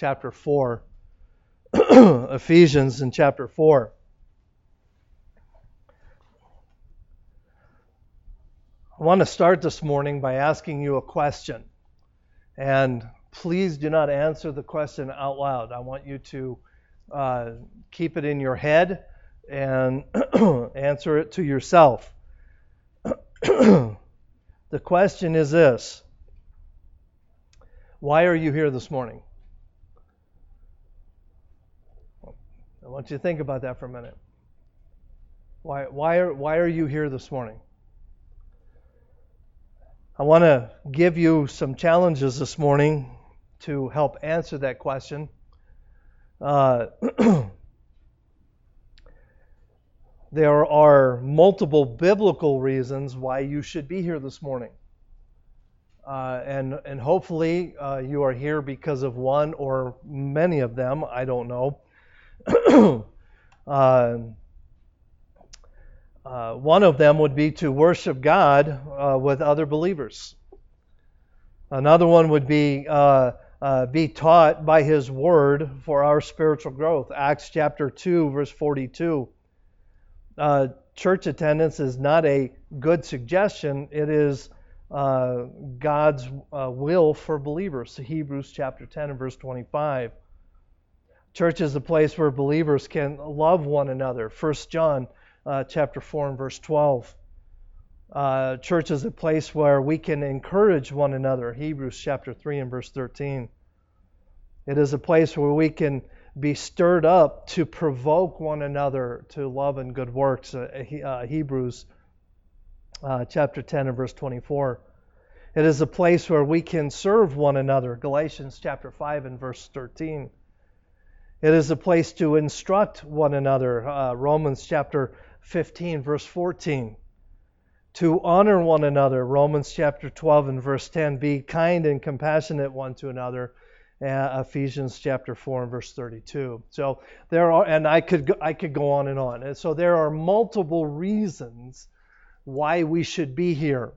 chapter 4. Ephesians in chapter 4. I want to start this morning by asking you a question. And please do not answer the question out loud. I want you to uh, keep it in your head and answer it to yourself. the question is this Why are you here this morning? I want you to think about that for a minute. Why, why, are, why are you here this morning? I want to give you some challenges this morning to help answer that question. Uh, there are multiple biblical reasons why you should be here this morning. Uh, and, and hopefully uh, you are here because of one or many of them. I don't know. uh, uh, one of them would be to worship God uh, with other believers. Another one would be uh, uh, be taught by His Word for our spiritual growth. Acts chapter two, verse forty-two. Uh, church attendance is not a good suggestion. It is God's will for believers. Hebrews chapter ten and verse twenty-five. Church is a place where believers can love one another. 1 John uh, chapter 4 and verse 12. Uh, church is a place where we can encourage one another. Hebrews chapter 3 and verse 13. It is a place where we can be stirred up to provoke one another to love and good works. Uh, uh Hebrews uh, chapter 10 and verse 24. It is a place where we can serve one another. Galatians chapter 5 and verse 13. It is a place to instruct one another. Uh, Romans chapter 15, verse 14. To honor one another. Romans chapter 12 and verse 10. Be kind and compassionate one to another. Uh, Ephesians chapter 4 and verse 32. So there are, and I could go, I could go on and on. And so there are multiple reasons why we should be here.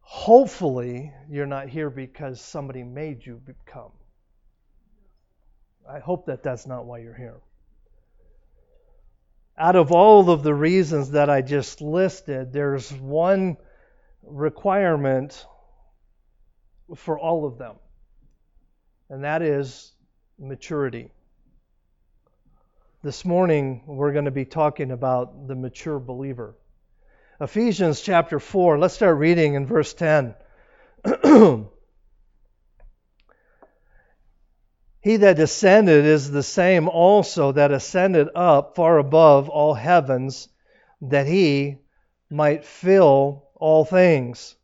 Hopefully, you're not here because somebody made you come. I hope that that's not why you're here. Out of all of the reasons that I just listed, there's one requirement for all of them, and that is maturity. This morning, we're going to be talking about the mature believer. Ephesians chapter 4, let's start reading in verse 10. He that descended is the same also that ascended up far above all heavens, that he might fill all things.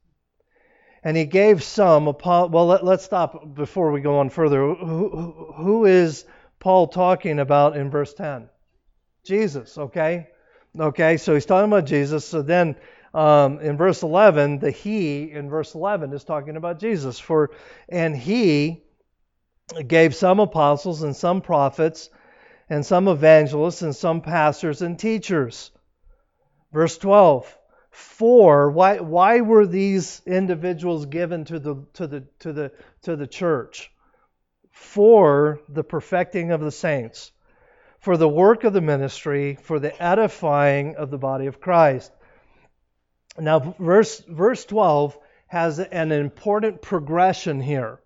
And he gave some, upon. well, let, us stop before we go on further. Who, who is Paul talking about in verse 10? Jesus, okay? Okay, so he's talking about Jesus. So then um, in verse 11, the he in verse 11 is talking about Jesus. For, and he, gave some apostles and some prophets and some evangelists and some pastors and teachers. Verse 12. For why why were these individuals given to the to the to the to the church? For the perfecting of the saints, for the work of the ministry, for the edifying of the body of Christ. Now verse verse 12 has an important progression here.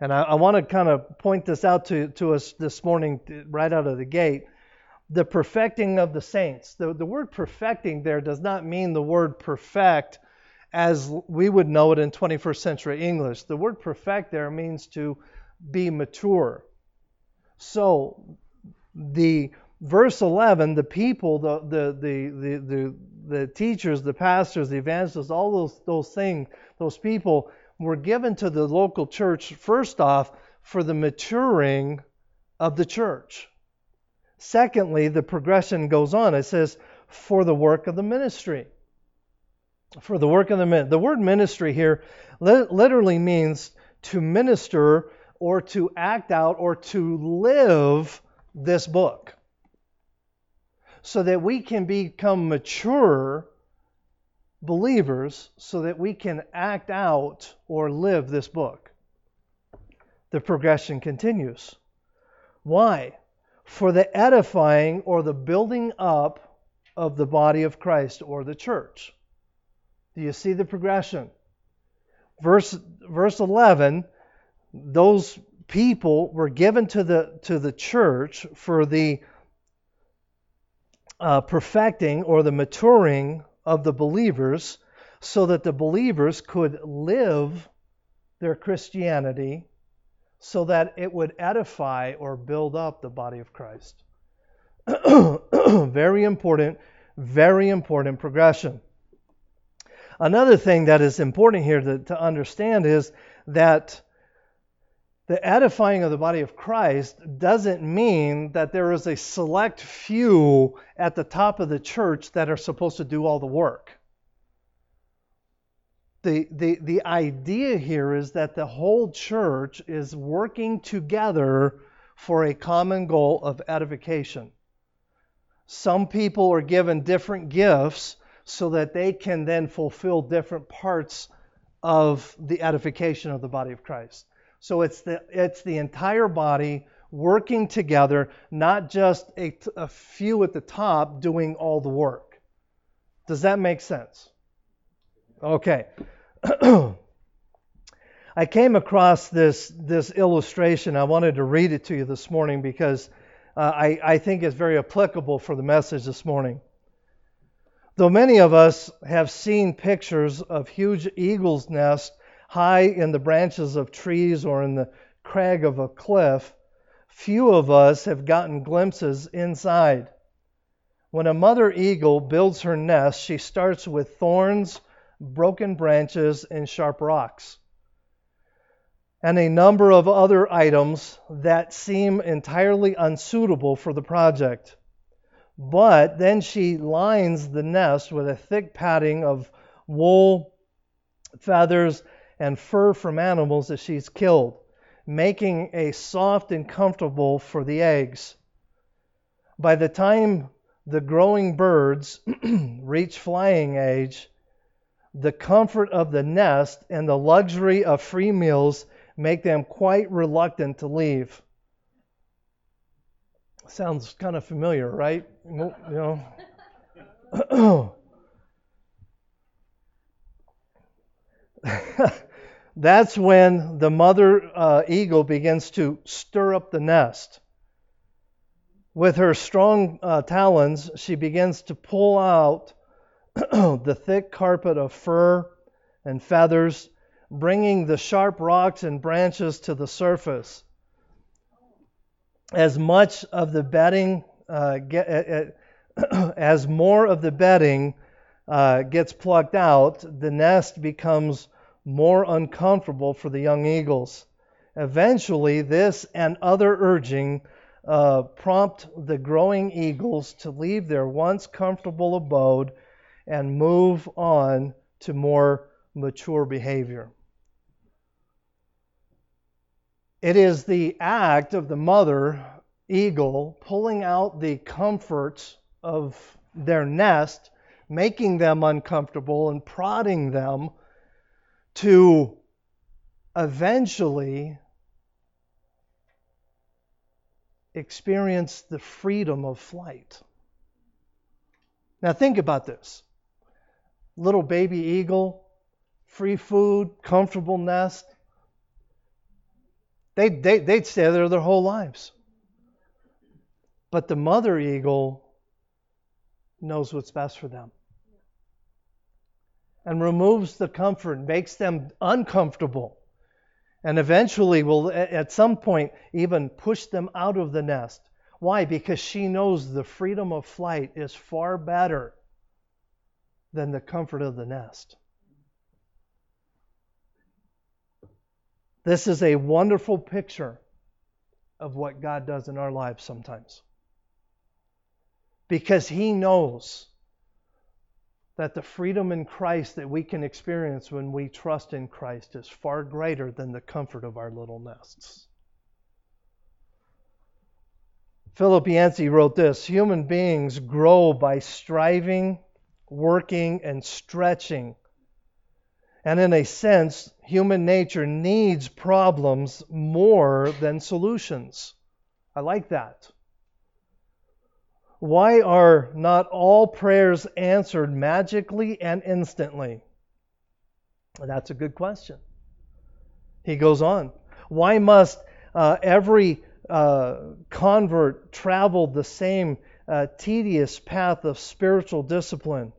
And I, I want to kind of point this out to, to us this morning, right out of the gate. The perfecting of the saints. The, the word perfecting there does not mean the word perfect as we would know it in 21st century English. The word perfect there means to be mature. So the verse 11, the people, the, the, the, the, the, the teachers, the pastors, the evangelists, all those, those things, those people were given to the local church, first off, for the maturing of the church. Secondly, the progression goes on. It says, for the work of the ministry. For the work of the ministry. The word ministry here literally means to minister or to act out or to live this book. So that we can become mature believers so that we can act out or live this book. the progression continues. Why? For the edifying or the building up of the body of Christ or the church. Do you see the progression? Verse, verse 11, those people were given to the, to the church for the uh, perfecting or the maturing of the believers so that the believers could live their Christianity so that it would edify or build up the body of Christ. very important, very important progression. Another thing that is important here to, to understand is that the edifying of the body of Christ doesn't mean that there is a select few at the top of the church that are supposed to do all the work. The, the, the idea here is that the whole church is working together for a common goal of edification. Some people are given different gifts so that they can then fulfill different parts of the edification of the body of Christ. So it's the, it's the entire body working together, not just a, a few at the top doing all the work. Does that make sense? Okay. I came across this, this illustration. I wanted to read it to you this morning because uh, I, I think it's very applicable for the message this morning. Though many of us have seen pictures of huge eagle's nests high in the branches of trees or in the crag of a cliff, few of us have gotten glimpses inside. When a mother eagle builds her nest, she starts with thorns, broken branches, and sharp rocks, and a number of other items that seem entirely unsuitable for the project. But then she lines the nest with a thick padding of wool, feathers, and fur from animals that she's killed, making a soft and comfortable for the eggs. By the time the growing birds reach flying age, the comfort of the nest and the luxury of free meals make them quite reluctant to leave. Sounds kind of familiar, right? You know. That's when the mother uh, eagle begins to stir up the nest. With her strong uh, talons, she begins to pull out the thick carpet of fur and feathers, bringing the sharp rocks and branches to the surface. As much of the bedding, uh, get, uh, uh as more of the bedding uh, gets plucked out, the nest becomes more uncomfortable for the young eagles. Eventually, this and other urging uh, prompt the growing eagles to leave their once comfortable abode and move on to more mature behavior. It is the act of the mother eagle pulling out the comforts of their nest, making them uncomfortable, and prodding them to eventually experience the freedom of flight. Now, think about this little baby eagle, free food, comfortable nest. They'd, they, they would stay there their whole lives. But the mother eagle knows what's best for them and removes the comfort, makes them uncomfortable, and eventually will, at some point, even push them out of the nest. Why? Because she knows the freedom of flight is far better than the comfort of the nest. This is a wonderful picture of what God does in our lives sometimes. Because He knows that the freedom in Christ that we can experience when we trust in Christ is far greater than the comfort of our little nests. Philip Yancey wrote this Human beings grow by striving, working, and stretching. And in a sense, human nature needs problems more than solutions. I like that. Why are not all prayers answered magically and instantly? That's a good question. He goes on. Why must uh, every uh, convert travel the same uh, tedious path of spiritual discipline?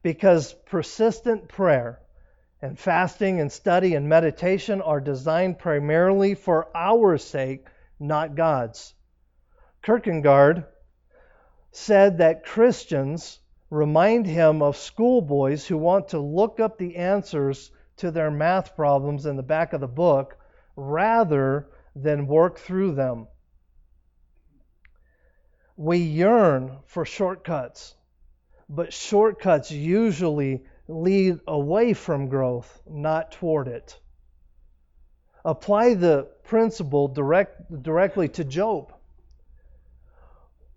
Because persistent prayer and fasting and study and meditation are designed primarily for our sake, not God's. Kierkegaard said that Christians remind him of schoolboys who want to look up the answers to their math problems in the back of the book rather than work through them. We yearn for shortcuts, but shortcuts usually lead away from growth, not toward it. Apply the principle direct, directly to Job.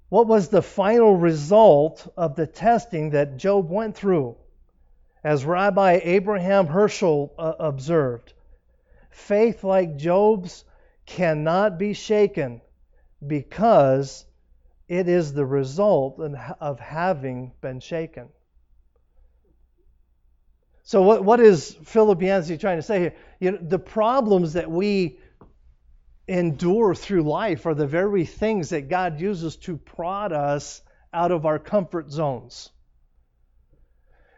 What was the final result of the testing that Job went through? As Rabbi Abraham Heschel uh, observed, faith like Job's cannot be shaken because it is the result of having been shaken. So what, what is Philip Yancey trying to say here? You know, the problems that we endure through life are the very things that God uses to prod us out of our comfort zones.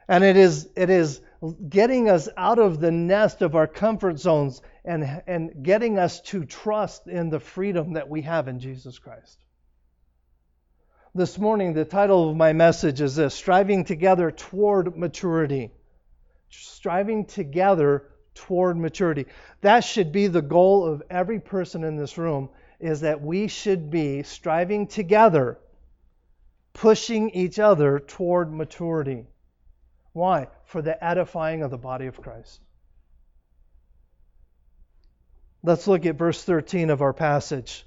And it is it is getting us out of the nest of our comfort zones and, and getting us to trust in the freedom that we have in Jesus Christ. This morning, the title of my message is this Striving Together Toward Maturity striving together toward maturity. That should be the goal of every person in this room is that we should be striving together, pushing each other toward maturity. Why? For the edifying of the body of Christ. Let's look at verse 13 of our passage.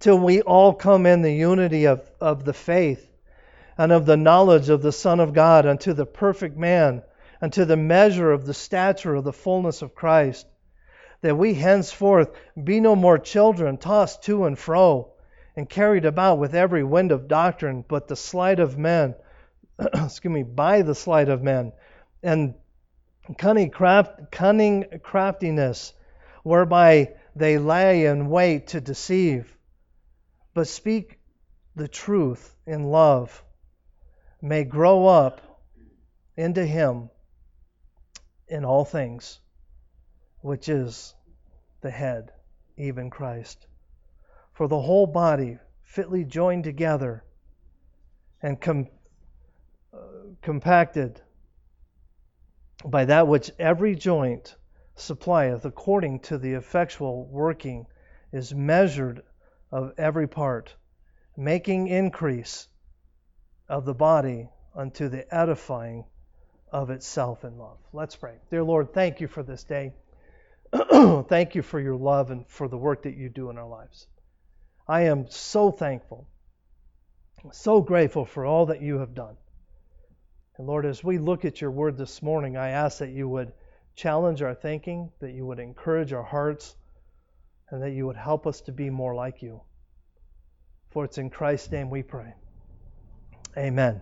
Till we all come in the unity of, of the faith and of the knowledge of the Son of God unto the perfect man, unto the measure of the stature of the fullness of Christ, that we henceforth be no more children tossed to and fro, and carried about with every wind of doctrine, but the sleight of men, excuse me, by the sleight of men, and cunning, craft, cunning craftiness, whereby they lay in wait to deceive, but speak the truth in love may grow up into Him in all things, which is the head, even Christ. For the whole body, fitly joined together and com- uh, compacted by that which every joint supplieth according to the effectual working, is measured of every part, making increase of the body unto the edifying of itself in love. Let's pray. Dear Lord, thank you for this day. thank you for your love and for the work that you do in our lives. I am so thankful, so grateful for all that you have done. And Lord, as we look at your word this morning, I ask that you would challenge our thinking, that you would encourage our hearts, and that you would help us to be more like you. For it's in Christ's name we pray. Amen.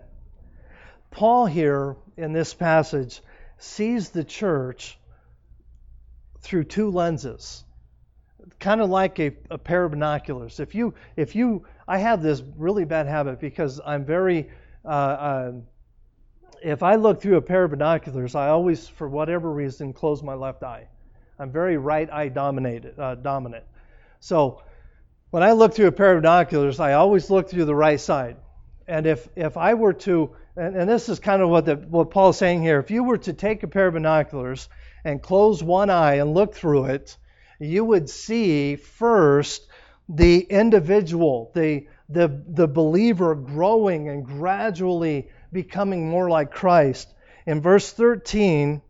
Paul here in this passage sees the church through two lenses, kind of like a, a, pair of binoculars. If you, if you, I have this really bad habit because I'm very, uh, uh, if I look through a pair of binoculars, I always, for whatever reason, close my left eye. I'm very right eye dominated, uh, dominant. So when I look through a pair of binoculars, I always look through the right side. And if, if I were to, and, and this is kind of what, the, what saying here, if you were to take a pair of binoculars and close one eye and look through it, you would see first the individual, the, the, the believer growing and gradually becoming more like Christ. In verse 13,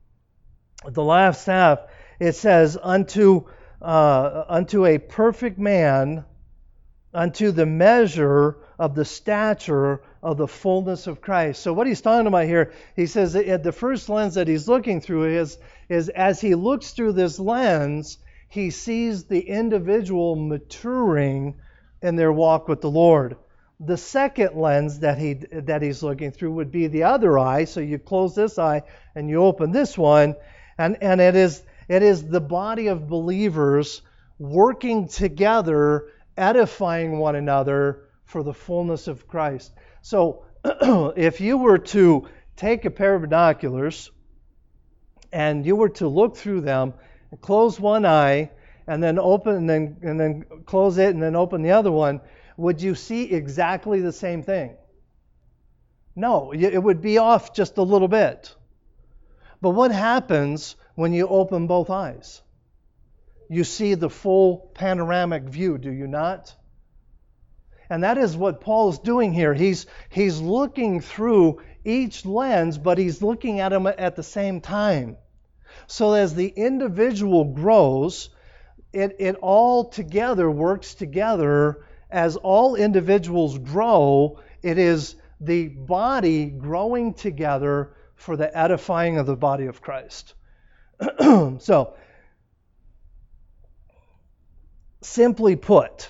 the last half, it says, unto, uh, unto a perfect man, unto the measure of the stature of the fullness of Christ. So what he's talking about here, he says that the first lens that he's looking through is is as he looks through this lens, he sees the individual maturing in their walk with the Lord. The second lens that he that he's looking through would be the other eye. So you close this eye and you open this one, and and it is it is the body of believers working together, edifying one another for the fullness of Christ. So if you were to take a pair of binoculars and you were to look through them, close one eye, and then open and then and then close it and then open the other one, would you see exactly the same thing? No, it would be off just a little bit. But what happens when you open both eyes? You see the full panoramic view, do you not? And that is what Paul is doing here. He's, he's looking through each lens, but he's looking at them at the same time. So as the individual grows, it, it all together works together. As all individuals grow, it is the body growing together for the edifying of the body of Christ. so, simply put,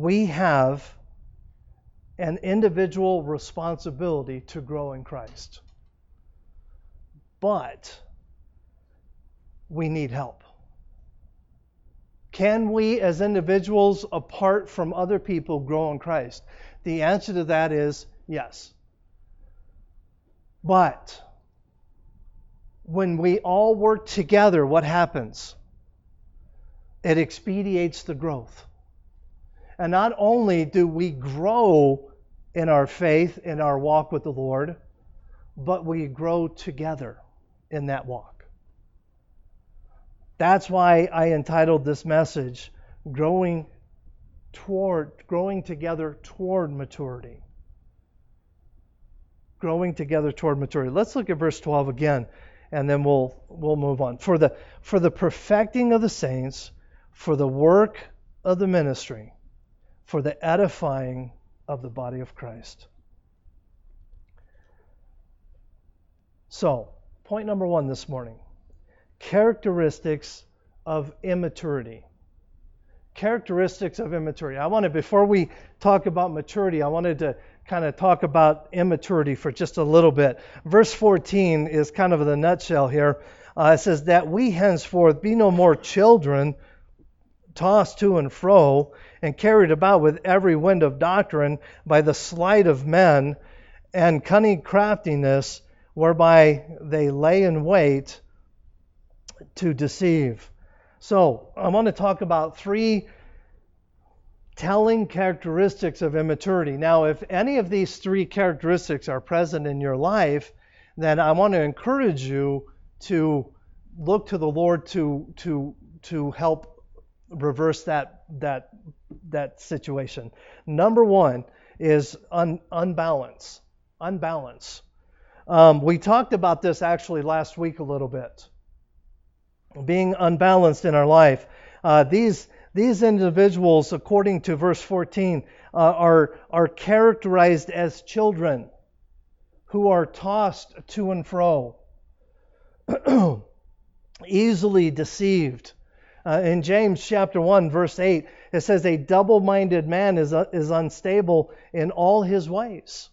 we have an individual responsibility to grow in Christ. But we need help. Can we, as individuals, apart from other people, grow in Christ? The answer to that is yes. But when we all work together, what happens? It expedites the growth. And not only do we grow in our faith, in our walk with the Lord, but we grow together in that walk. That's why I entitled this message growing toward growing together toward maturity. Growing together toward maturity. Let's look at verse 12 again and then we'll we'll move on. For the for the perfecting of the saints, for the work of the ministry, for the edifying of the body of Christ. So, point number one this morning characteristics of immaturity. Characteristics of immaturity. I wanted, before we talk about maturity, I wanted to kind of talk about immaturity for just a little bit. Verse 14 is kind of the nutshell here. Uh, it says, That we henceforth be no more children, tossed to and fro, and carried about with every wind of doctrine by the sleight of men and cunning craftiness, whereby they lay in wait to deceive. So, I want to talk about three telling characteristics of immaturity. Now, if any of these three characteristics are present in your life, then I want to encourage you to look to the Lord to to to help reverse that that that situation. Number one is un, unbalance. Unbalance. Um, we talked about this actually last week a little bit. Being unbalanced in our life. Uh, these these individuals, according to verse 14, uh, are, are characterized as children who are tossed to and fro, easily deceived. Uh, in James chapter 1, verse 8, it says, A double minded man is, uh, is unstable in all his ways.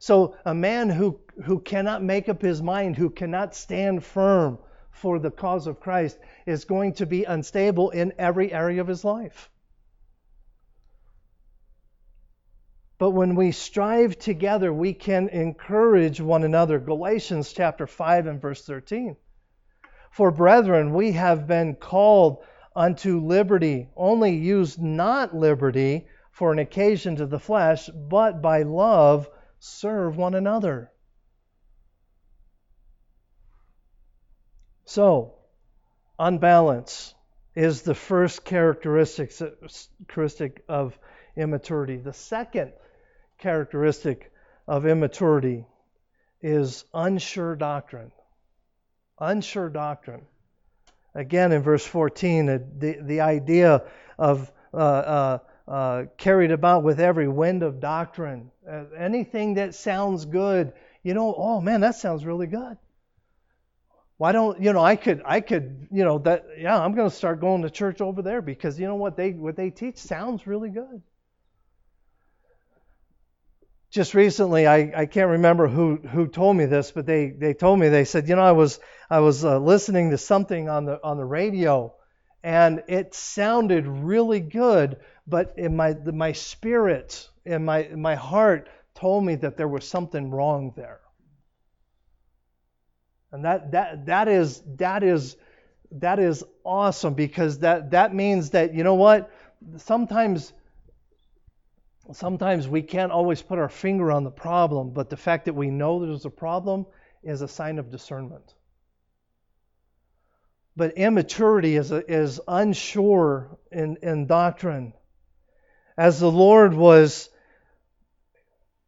So, a man who, who cannot make up his mind, who cannot stand firm for the cause of Christ, is going to be unstable in every area of his life. But when we strive together, we can encourage one another. Galatians chapter 5 and verse 13. For brethren, we have been called unto liberty, only use not liberty for an occasion to the flesh, but by love serve one another. So, unbalance is the first characteristic of immaturity. The second characteristic of immaturity is unsure doctrine unsure doctrine. Again, in verse 14, the, the idea of uh, uh, uh, carried about with every wind of doctrine. Uh, anything that sounds good, you know, oh man, that sounds really good. Why don't you know? I could, I could, you know, that yeah, I'm going to start going to church over there because you know what they what they teach sounds really good. Just recently, I, I can't remember who who told me this, but they they told me they said, you know, I was I was uh, listening to something on the on the radio, and it sounded really good, but in my my spirit and my my heart told me that there was something wrong there. And that that that is that is that is awesome because that that means that you know what sometimes sometimes we can't always put our finger on the problem, but the fact that we know there's a problem is a sign of discernment. But immaturity is, is unsure in, in doctrine as the Lord was,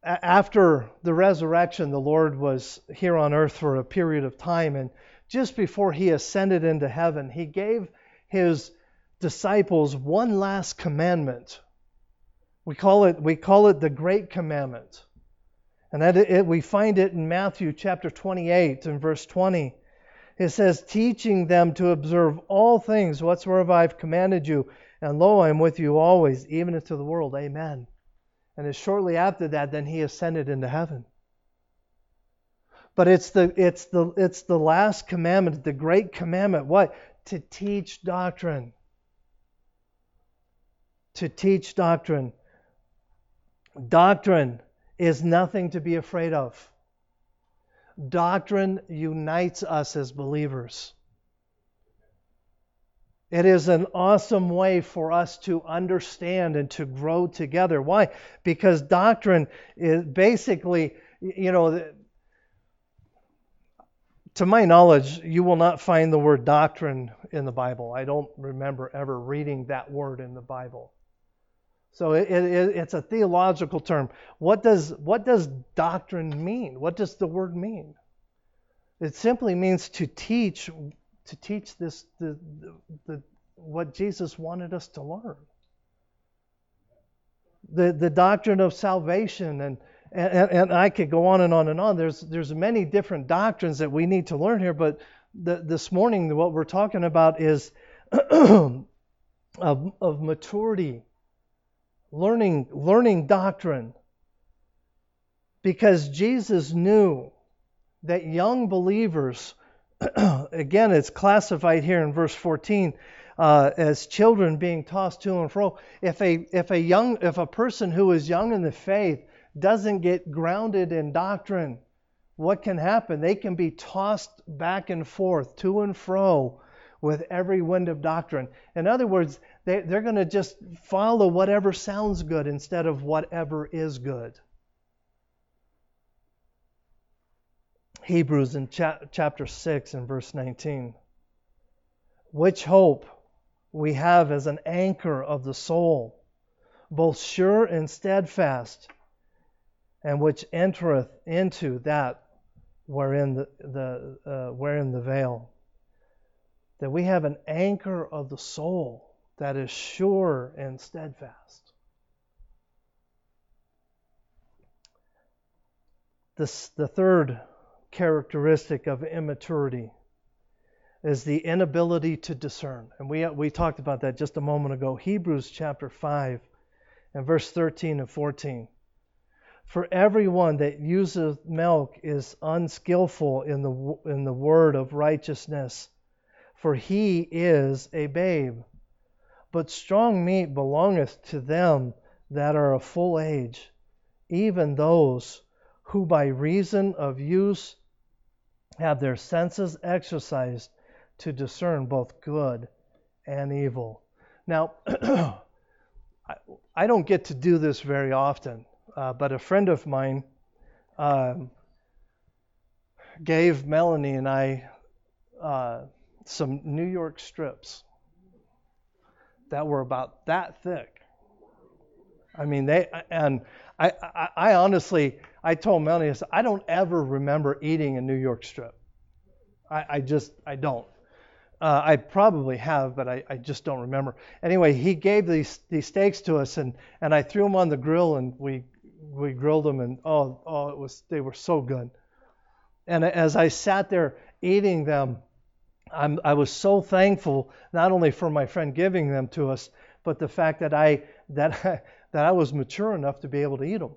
after the resurrection, the Lord was here on earth for a period of time. And just before he ascended into heaven, he gave his disciples one last commandment. We call it, we call it the Great Commandment. And that it, we find it in Matthew chapter 28 and verse 20. It says, teaching them to observe all things whatsoever I've commanded you. And lo, I am with you always, even into the world. Amen. And it's shortly after that, then he ascended into heaven. But it's the it's the it's the last commandment, the great commandment. What? To teach doctrine. To teach doctrine. Doctrine is nothing to be afraid of. Doctrine unites us as believers. It is an awesome way for us to understand and to grow together. Why? Because doctrine is basically, you know, to my knowledge, you will not find the word doctrine in the Bible. I don't remember ever reading that word in the Bible. So it, it, it's a theological term. What does what does doctrine mean? What does the word mean? It simply means to teach to teach this the, the, what Jesus wanted us to learn. The, the doctrine of salvation and, and, and I could go on and on and on. There's, there's many different doctrines that we need to learn here, but the, this morning what we're talking about is of, of maturity, learning, learning doctrine. Because Jesus knew that young believers again, it's classified here in verse 14 uh, as children being tossed to and fro. If a if a young if a person who is young in the faith doesn't get grounded in doctrine, what can happen? They can be tossed back and forth, to and fro, with every wind of doctrine. In other words, they, they're going to just follow whatever sounds good instead of whatever is good. Hebrews in cha- chapter 6 and verse 19. Which hope we have as an anchor of the soul, both sure and steadfast, and which entereth into that wherein the, the uh, wherein the veil. That we have an anchor of the soul that is sure and steadfast. This, the third characteristic of immaturity is the inability to discern. And we, we talked about that just a moment ago. Hebrews chapter 5 and verse 13 and 14. For everyone that uses milk is unskillful in the, in the word of righteousness, for he is a babe. But strong meat belongeth to them that are of full age, even those who by reason of use have their senses exercised to discern both good and evil. Now, I don't get to do this very often, uh, but a friend of mine um, gave Melanie and I uh, some New York strips that were about that thick. I mean, they and I, I, I honestly, I told Melanie, I, said, I don't ever remember eating a New York strip. I, I just, I don't. Uh, I probably have, but I, I, just don't remember. Anyway, he gave these these steaks to us, and, and I threw them on the grill, and we we grilled them, and oh oh it was they were so good. And as I sat there eating them, I'm, I was so thankful not only for my friend giving them to us, but the fact that I that I, that I was mature enough to be able to eat them.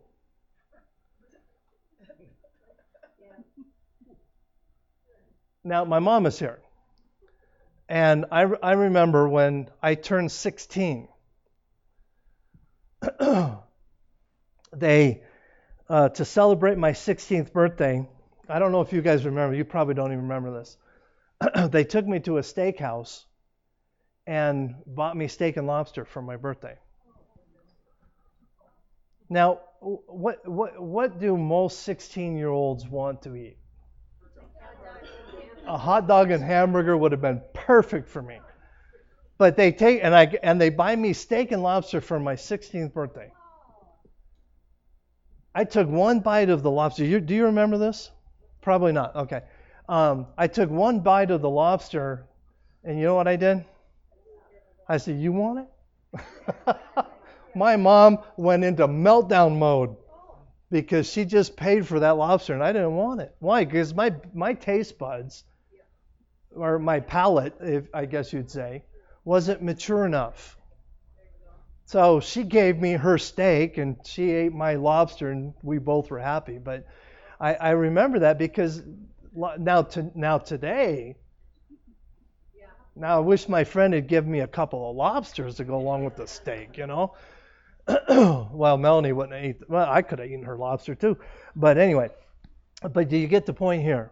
Now my mom is here. And I, I remember when I turned 16, they, uh, to celebrate my 16th birthday, I don't know if you guys remember, you probably don't even remember this. they took me to a steakhouse and bought me steak and lobster for my birthday. Now, what, what, what do most 16 year olds want to eat? a hot dog and hamburger would have been perfect for me. But they take and I and they buy me steak and lobster for my 16th birthday. I took one bite of the lobster. You, do you remember this? Probably not. Okay. Um, I took one bite of the lobster, and you know what I did? I said, "You want it?" my mom went into meltdown mode because she just paid for that lobster and I didn't want it. Why? Because my my taste buds or my palate, if I guess you'd say, wasn't mature enough. So she gave me her steak and she ate my lobster and we both were happy. But I, I remember that because now to now today, now I wish my friend had given me a couple of lobsters to go along with the steak, you know. well, Melanie wouldn't have eaten. Well, I could have eaten her lobster too. But anyway, but do you get the point here?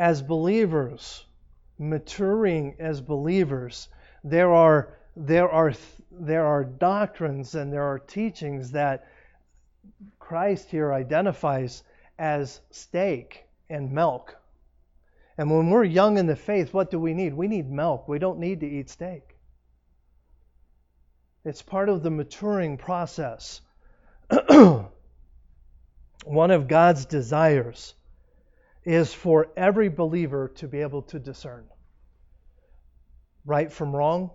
as believers, maturing as believers, there are there are there are doctrines and there are teachings that Christ here identifies as steak and milk. And when we're young in the faith, what do we need? We need milk. We don't need to eat steak. It's part of the maturing process. One of God's desires is for every believer to be able to discern right from wrong.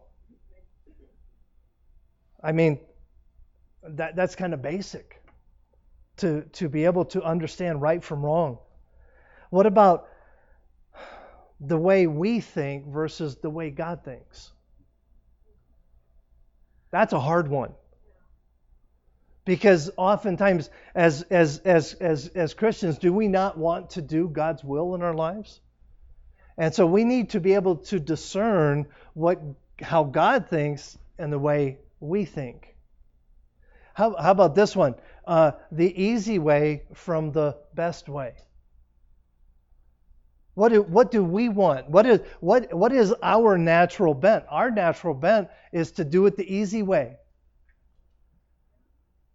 I mean, that, that's kind of basic to, to be able to understand right from wrong. What about the way we think versus the way God thinks? That's a hard one because oftentimes as as as as as Christians do we not want to do God's will in our lives? And so we need to be able to discern what how God thinks and the way we think. How, how about this one? Uh, the easy way from the best way. What do, what do we want? What is, what, what is our natural bent? Our natural bent is to do it the easy way.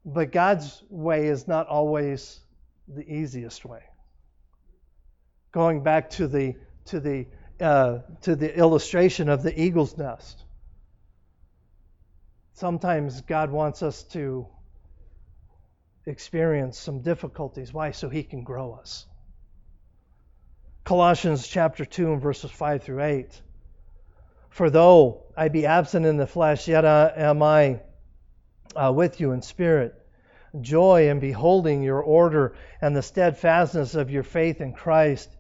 But God's way is not always the easiest way. Going back to the to the uh, to the illustration of the eagle's nest. Sometimes God wants us to experience some difficulties. Why? So He can grow us. Colossians chapter 2 and verses 5 through 8. For though I be absent in the flesh, yet am I uh, with you in spirit, joy in beholding your order and the steadfastness of your faith in Christ,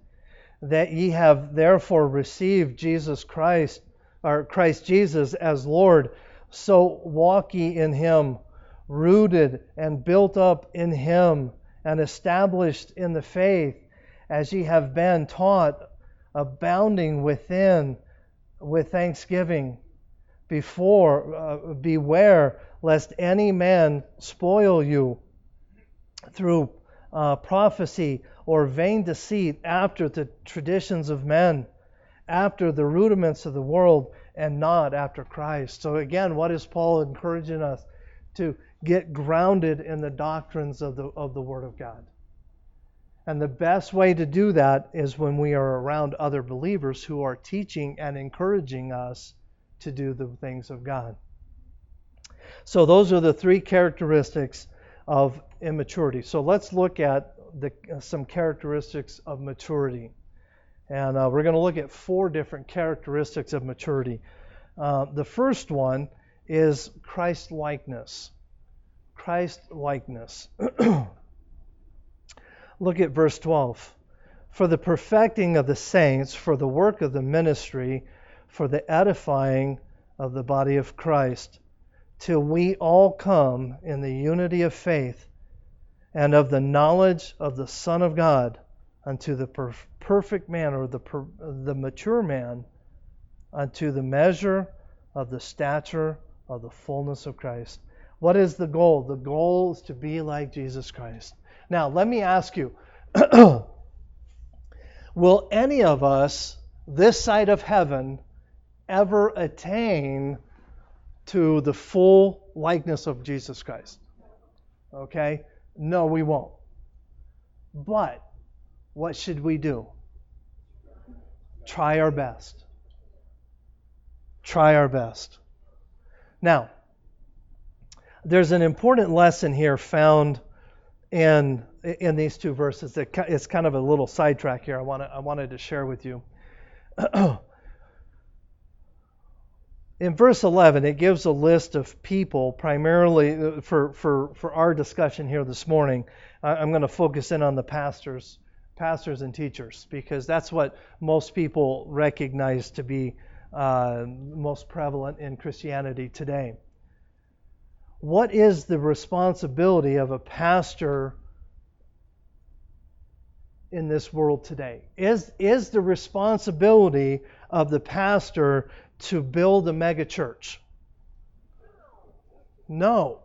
that ye have therefore received Jesus Christ, or Christ Jesus as Lord, so walk ye in him, rooted and built up in him, and established in the faith, as ye have been taught, abounding within with thanksgiving. Before, uh, beware lest any man spoil you through uh, prophecy or vain deceit after the traditions of men, after the rudiments of the world, and not after Christ. So, again, what is Paul encouraging us? To get grounded in the doctrines of the, of the Word of God. And the best way to do that is when we are around other believers who are teaching and encouraging us to do the things of God. So those are the three characteristics of immaturity. So let's look at the, some characteristics of maturity. And uh, we're going to look at four different characteristics of maturity. Uh, the first one is Christ likeness. Christ likeness. look at verse 12. For the perfecting of the saints, for the work of the ministry, for the edifying of the body of Christ, till we all come in the unity of faith and of the knowledge of the Son of God unto the per- perfect man or the, per- the mature man, unto the measure of the stature of the fullness of Christ. What is the goal? The goal is to be like Jesus Christ. Now, let me ask you Will any of us, this side of heaven, ever attain to the full likeness of Jesus Christ? Okay? No, we won't. But what should we do? Try our best. Try our best. Now, there's an important lesson here found in in these two verses. It's kind of a little sidetrack here. I want I wanted to share with you. in verse 11, it gives a list of people, primarily uh, for, for, for our discussion here this morning. I'm going to focus in on the pastors, pastors and teachers, because that's what most people recognize to be uh, most prevalent in Christianity today. What is the responsibility of a pastor in this world today? Is, is the responsibility of the pastor to build a megachurch? No.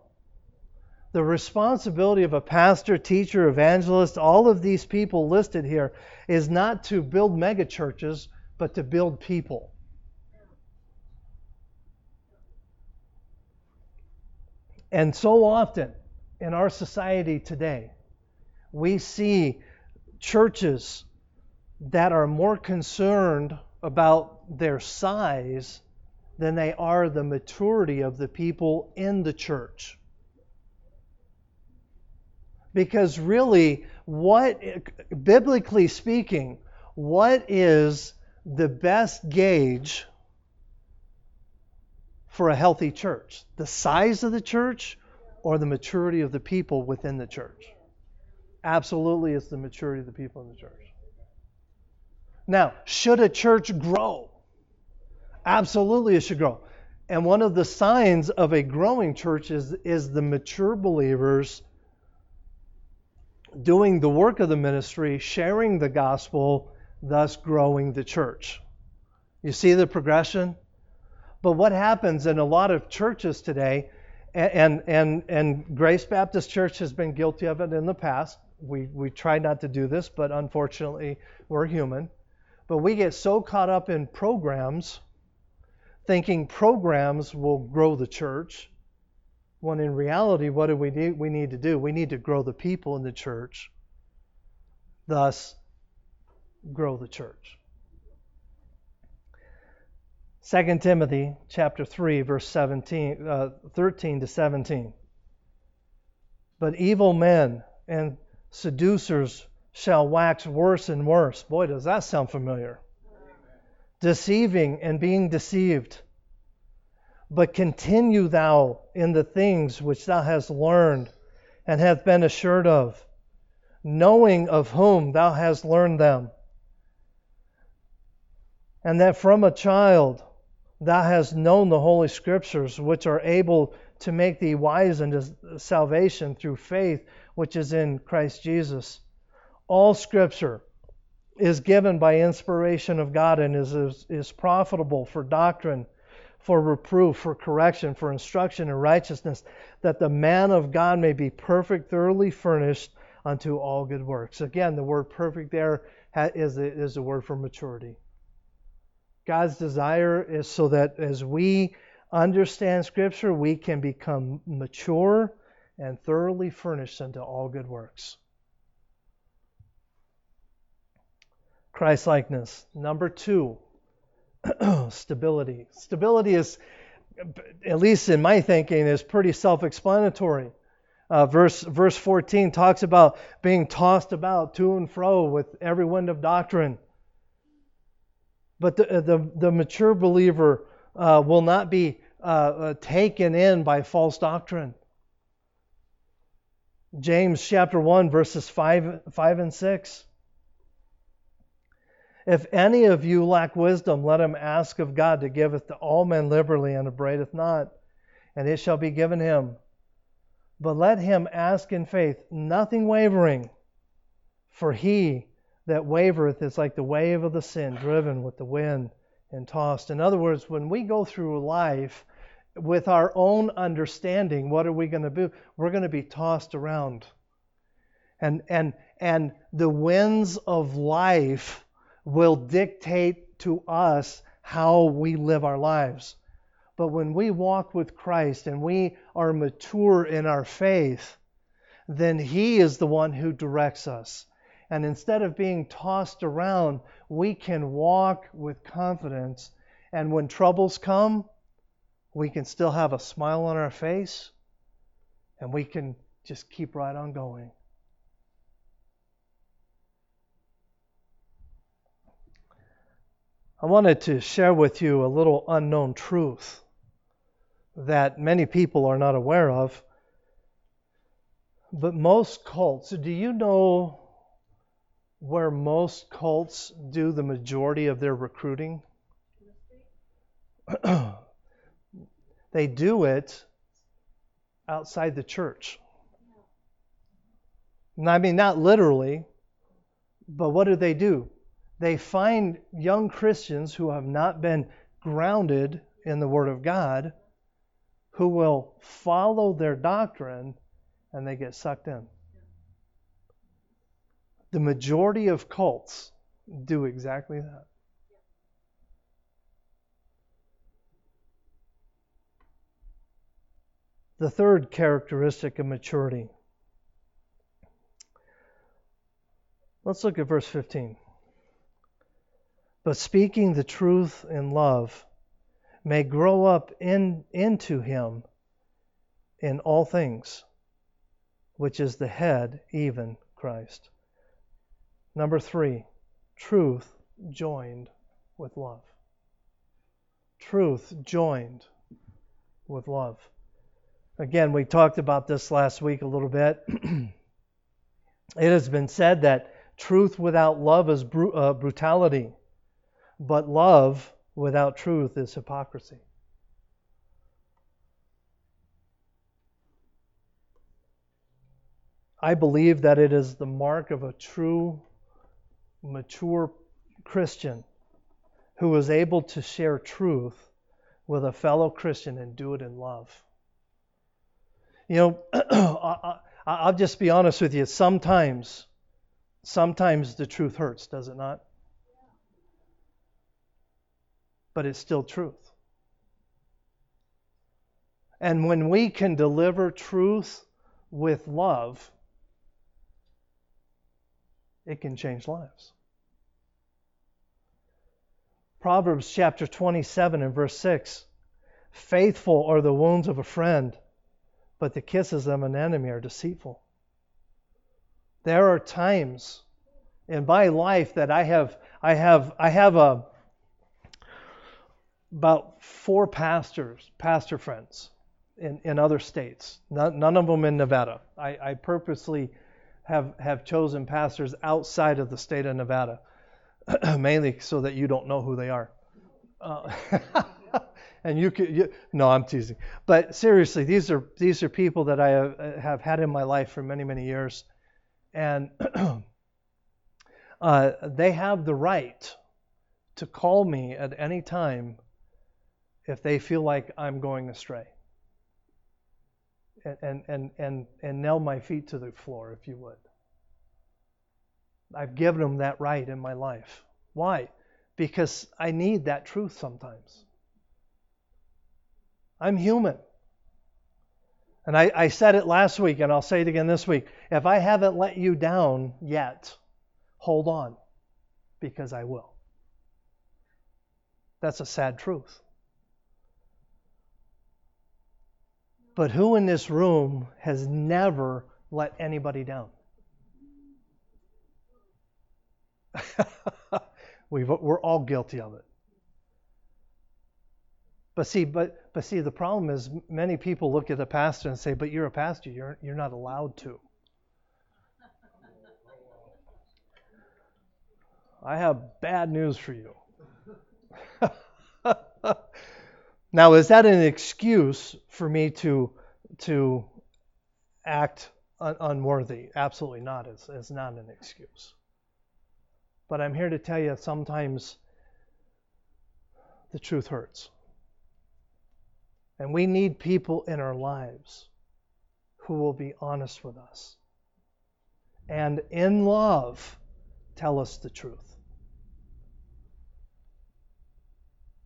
The responsibility of a pastor, teacher, evangelist, all of these people listed here, is not to build megachurches, but to build people. And so often in our society today, we see churches that are more concerned about their size than they are the maturity of the people in the church. Because really, what, biblically speaking, what is the best gauge for a healthy church? The size of the church or the maturity of the people within the church? Absolutely, it's the maturity of the people in the church. Now, should a church grow? Absolutely, it should grow. And one of the signs of a growing church is, is the mature believers doing the work of the ministry, sharing the gospel, thus growing the church. You see the progression? But what happens in a lot of churches today, and, and, and Grace Baptist Church has been guilty of it in the past. We, we try not to do this, but unfortunately, we're human. But we get so caught up in programs, thinking programs will grow the church, when in reality, what do we need, we need to do? We need to grow the people in the church, thus, grow the church. 2 Timothy chapter 3 verse 17 uh, 13 to 17 But evil men and seducers shall wax worse and worse. Boy, does that sound familiar. Deceiving and being deceived. But continue thou in the things which thou hast learned and hast been assured of, knowing of whom thou hast learned them, and that from a child thou hast known the Holy Scriptures, which are able to make thee wise unto salvation through faith which is in Christ Jesus. All Scripture is given by inspiration of God and is, is, is profitable for doctrine, for reproof, for correction, for instruction in righteousness, that the man of God may be perfect, thoroughly furnished unto all good works. Again, the word perfect there is the, is the word for maturity. God's desire is so that as we understand Scripture, we can become mature and thoroughly furnished unto all good works. Christ likeness. Number two, stability. Stability is, at least in my thinking, is pretty self-explanatory. Uh, verse verse 14 talks about being tossed about to and fro with every wind of doctrine. But the, the, the mature believer uh, will not be uh, uh, taken in by false doctrine. James chapter 1, verses 5, 5 and 6. If any of you lack wisdom, let him ask of God to giveth to all men liberally and upbraideth not, and it shall be given him. But let him ask in faith, nothing wavering. For he that wavereth is like the wave of the sea, driven with the wind and tossed. In other words, when we go through life with our own understanding, what are we going to do? We're going to be tossed around. And, and, and the winds of life will dictate to us how we live our lives. But when we walk with Christ and we are mature in our faith, then He is the one who directs us. And instead of being tossed around, we can walk with confidence. And when troubles come, we can still have a smile on our face and we can just keep right on going. I wanted to share with you a little unknown truth that many people are not aware of. But most cults, do you know where most cults do the majority of their recruiting? they do it outside the church. And I mean, not literally, but what do they do? they find young Christians who have not been grounded in the Word of God who will follow their doctrine and they get sucked in. The majority of cults do exactly that. The third characteristic of maturity. Let's look at verse 15 but speaking the truth in love may grow up in, into him in all things, which is the head, even Christ. Number three, truth joined with love. Truth joined with love. Again, we talked about this last week a little bit. it has been said that truth without love is uh, brutality. But love without truth is hypocrisy. I believe that it is the mark of a true, mature Christian who is able to share truth with a fellow Christian and do it in love. You know, I'll just be honest with you. Sometimes, sometimes the truth hurts, does it not? but it's still truth. And when we can deliver truth with love, it can change lives. Proverbs chapter 27 and verse 6 Faithful are the wounds of a friend, but the kisses of an enemy are deceitful. There are times in my life that I have I have I have a about four pastors, pastor friends in, in other states, none, none of them in Nevada. I, I purposely have, have chosen pastors outside of the state of Nevada, mainly so that you don't know who they are. Uh, and you could, you, no, I'm teasing. But seriously, these are these are people that I have, have had in my life for many many years, and uh, they have the right to call me at any time if they feel like I'm going astray. And, and, and, and, and nail my feet to the floor, if you would. I've given them that right in my life. Why? Because I need that truth sometimes. I'm human. And I, I, said it last week, and I'll say it again this week. If I haven't let you down yet, hold on, because I will. That's a sad truth. But who in this room has never let anybody down? We've, we're all guilty of it. But see, but but see, the problem is many people look at a pastor and say, "But you're a pastor. You're you're not allowed to." I have bad news for you. now, is that an excuse for me to to act un- unworthy? Absolutely not. It's, it's not an excuse. But I'm here to tell you sometimes the truth hurts. And we need people in our lives who will be honest with us and in love tell us the truth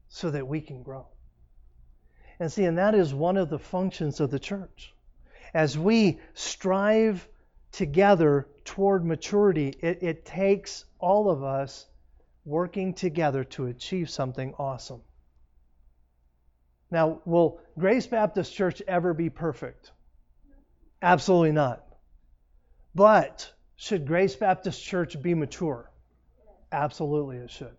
so that we can grow. And see, and that is one of the functions of the church. As we strive together toward maturity, it, it takes all of us working together to achieve something awesome. Now, will Grace Baptist Church ever be perfect? Absolutely not. But should Grace Baptist Church be mature? Absolutely, it should.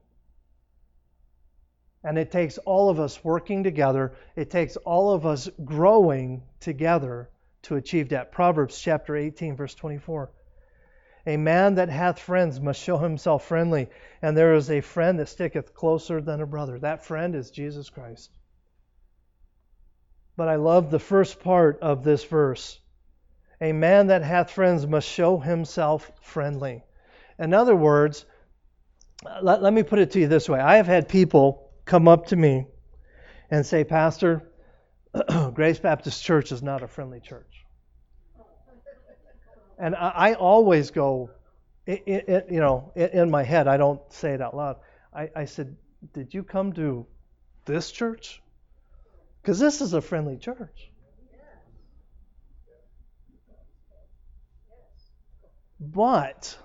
And it takes all of us working together, it takes all of us growing together to achieve that. Proverbs chapter 18, verse 24. A man that hath friends must show himself friendly, and there is a friend that sticketh closer than a brother. That friend is Jesus Christ. But I love the first part of this verse. A man that hath friends must show himself friendly. In other words, let, let me put it to you this way I have had people come up to me and say, Pastor, Grace Baptist Church is not a friendly church. And I, I always go, it, it, you know, in my head, I don't say it out loud. I, I said, Did you come to this church? Because this is a friendly church. But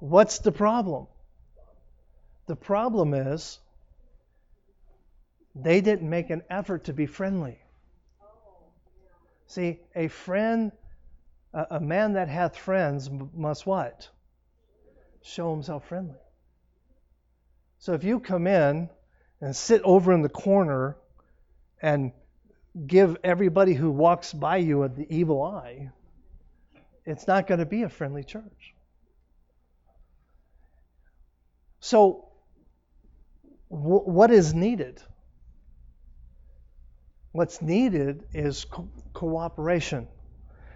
what's the problem? The problem is they didn't make an effort to be friendly. See, a friend, a, man that hath friends must what? Show himself friendly. So if you come in and sit over in the corner and give everybody who walks by you the evil eye, it's not going to be a friendly church. So, what is needed? What's needed is co- cooperation,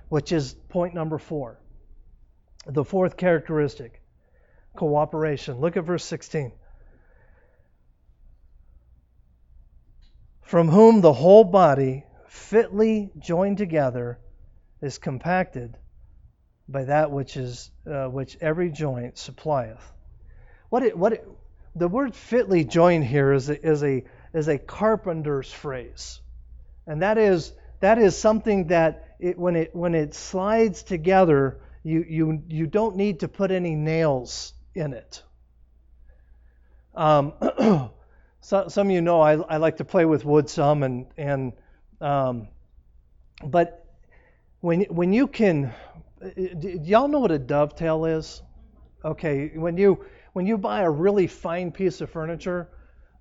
which is point number four. The fourth characteristic cooperation. Look at verse 16. From whom the whole body, fitly joined together, is compacted by that which is uh, which every joint supplieth. What it, what it, the word fitly joined here is a, is a is a carpenter's phrase. And that is that is something that it, when it when it slides together, you you you don't need to put any nails in it. Um, so, some of you know I, I like to play with wood some, and and um, but when when you can, do y'all know what a dovetail is? Okay, when you when you buy a really fine piece of furniture,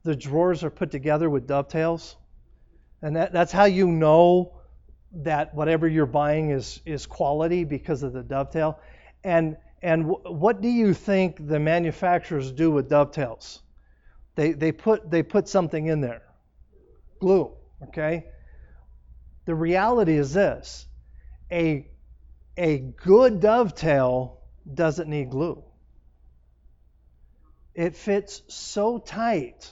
the drawers are put together with dovetails. And that, that's how you know that whatever you're buying is, is quality because of the dovetail. And, and w- what do you think the manufacturers do with dovetails? They, they, put, they put something in there glue, okay? The reality is this a, a good dovetail doesn't need glue. It fits so tight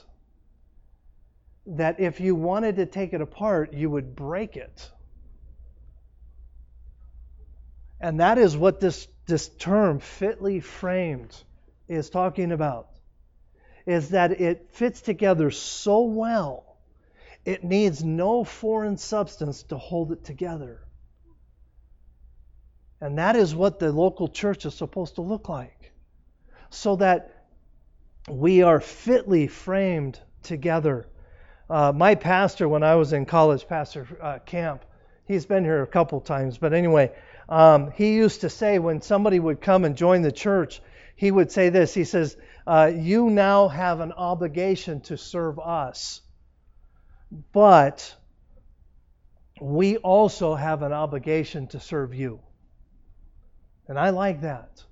that if you wanted to take it apart, you would break it. And that is what this, this term, fitly framed, is talking about. Is that it fits together so well, it needs no foreign substance to hold it together. And that is what the local church is supposed to look like. So that we are fitly framed together uh, my pastor, when I was in college, Pastor uh, Camp, he's been here a couple times, but anyway, um, he used to say when somebody would come and join the church, he would say this. He says, uh, you now have an obligation to serve us. But we also have an obligation to serve you. And I like that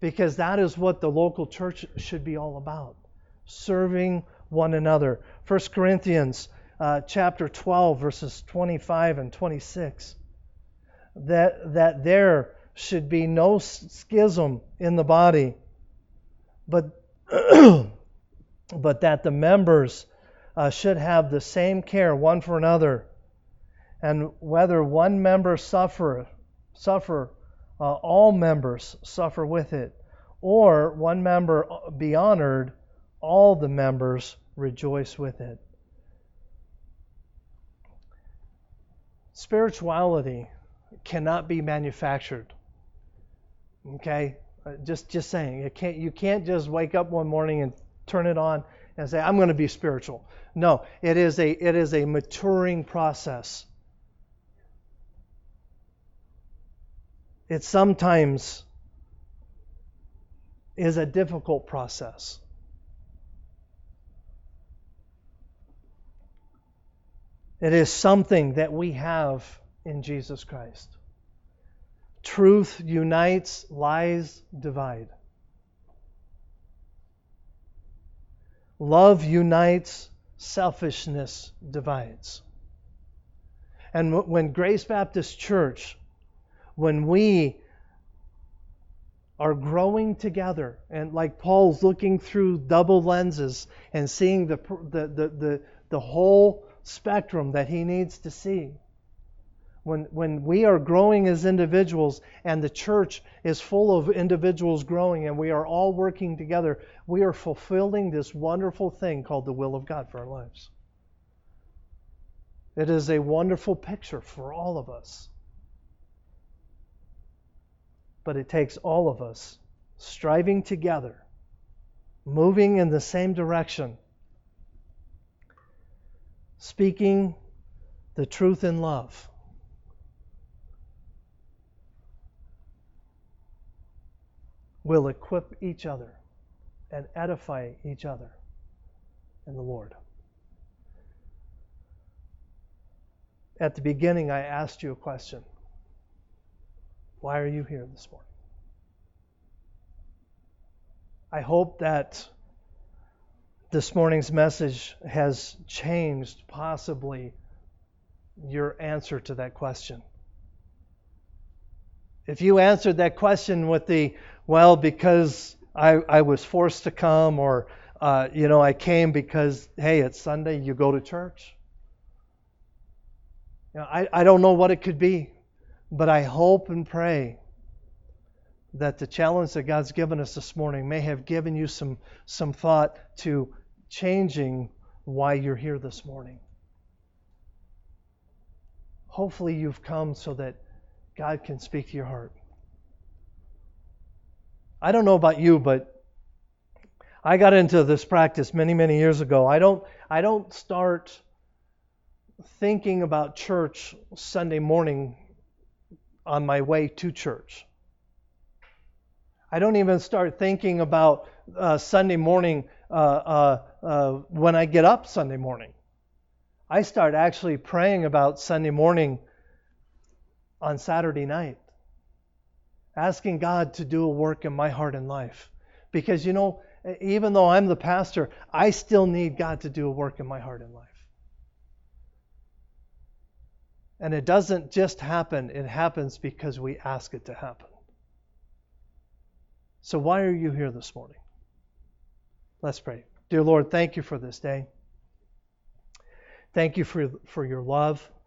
because that is what the local church should be all about serving one another. 1 Corinthians uh, chapter 12, verses 25 and 26. That, that there should be no schism in the body, but, but that the members uh, should have the same care one for another. And whether one member suffer, suffer uh, all members suffer with it, or one member be honored, all the members rejoice with it. Spirituality cannot be manufactured. Okay? Uh, just just saying, it can't you can't just wake up one morning and turn it on and say I'm going to be spiritual. No, it is a it is a maturing process. It sometimes is a difficult process. It is something that we have in Jesus Christ. Truth unites, lies divide. Love unites, selfishness divides. And when Grace Baptist Church, when we are growing together, and like Paul's looking through double lenses and seeing the, the, the, the, the whole spectrum that he needs to see, when, when we are growing as individuals and the church is full of individuals growing and we are all working together, we are fulfilling this wonderful thing called the will of God for our lives. It is a wonderful picture for all of us. But it takes all of us striving together, moving in the same direction, speaking the truth in love will equip each other and edify each other in the Lord. At the beginning, I asked you a question Why are you here this morning? I hope that this morning's message has changed possibly your answer to that question. If you answered that question with the, well, because I, I was forced to come, or, uh, you know, I came because, hey, it's Sunday, you go to church. You know, I, I don't know what it could be, but I hope and pray that the challenge that God's given us this morning may have given you some, some thought to changing why you're here this morning. Hopefully, you've come so that God can speak to your heart. I don't know about you, but I got into this practice many, many years ago. I don't I don't start thinking about church Sunday morning on my way to church. I don't even start thinking about uh, Sunday morning uh, uh, uh when I get up Sunday morning. I start actually praying about Sunday morning on Saturday night asking God to do a work in my heart and life. Because, you know, even though I'm the pastor, I still need God to do a work in my heart and life. And it doesn't just happen, it happens because we ask it to happen. So, why are you here this morning? Let's pray. Dear Lord, thank you for this day. Thank you for, for your love.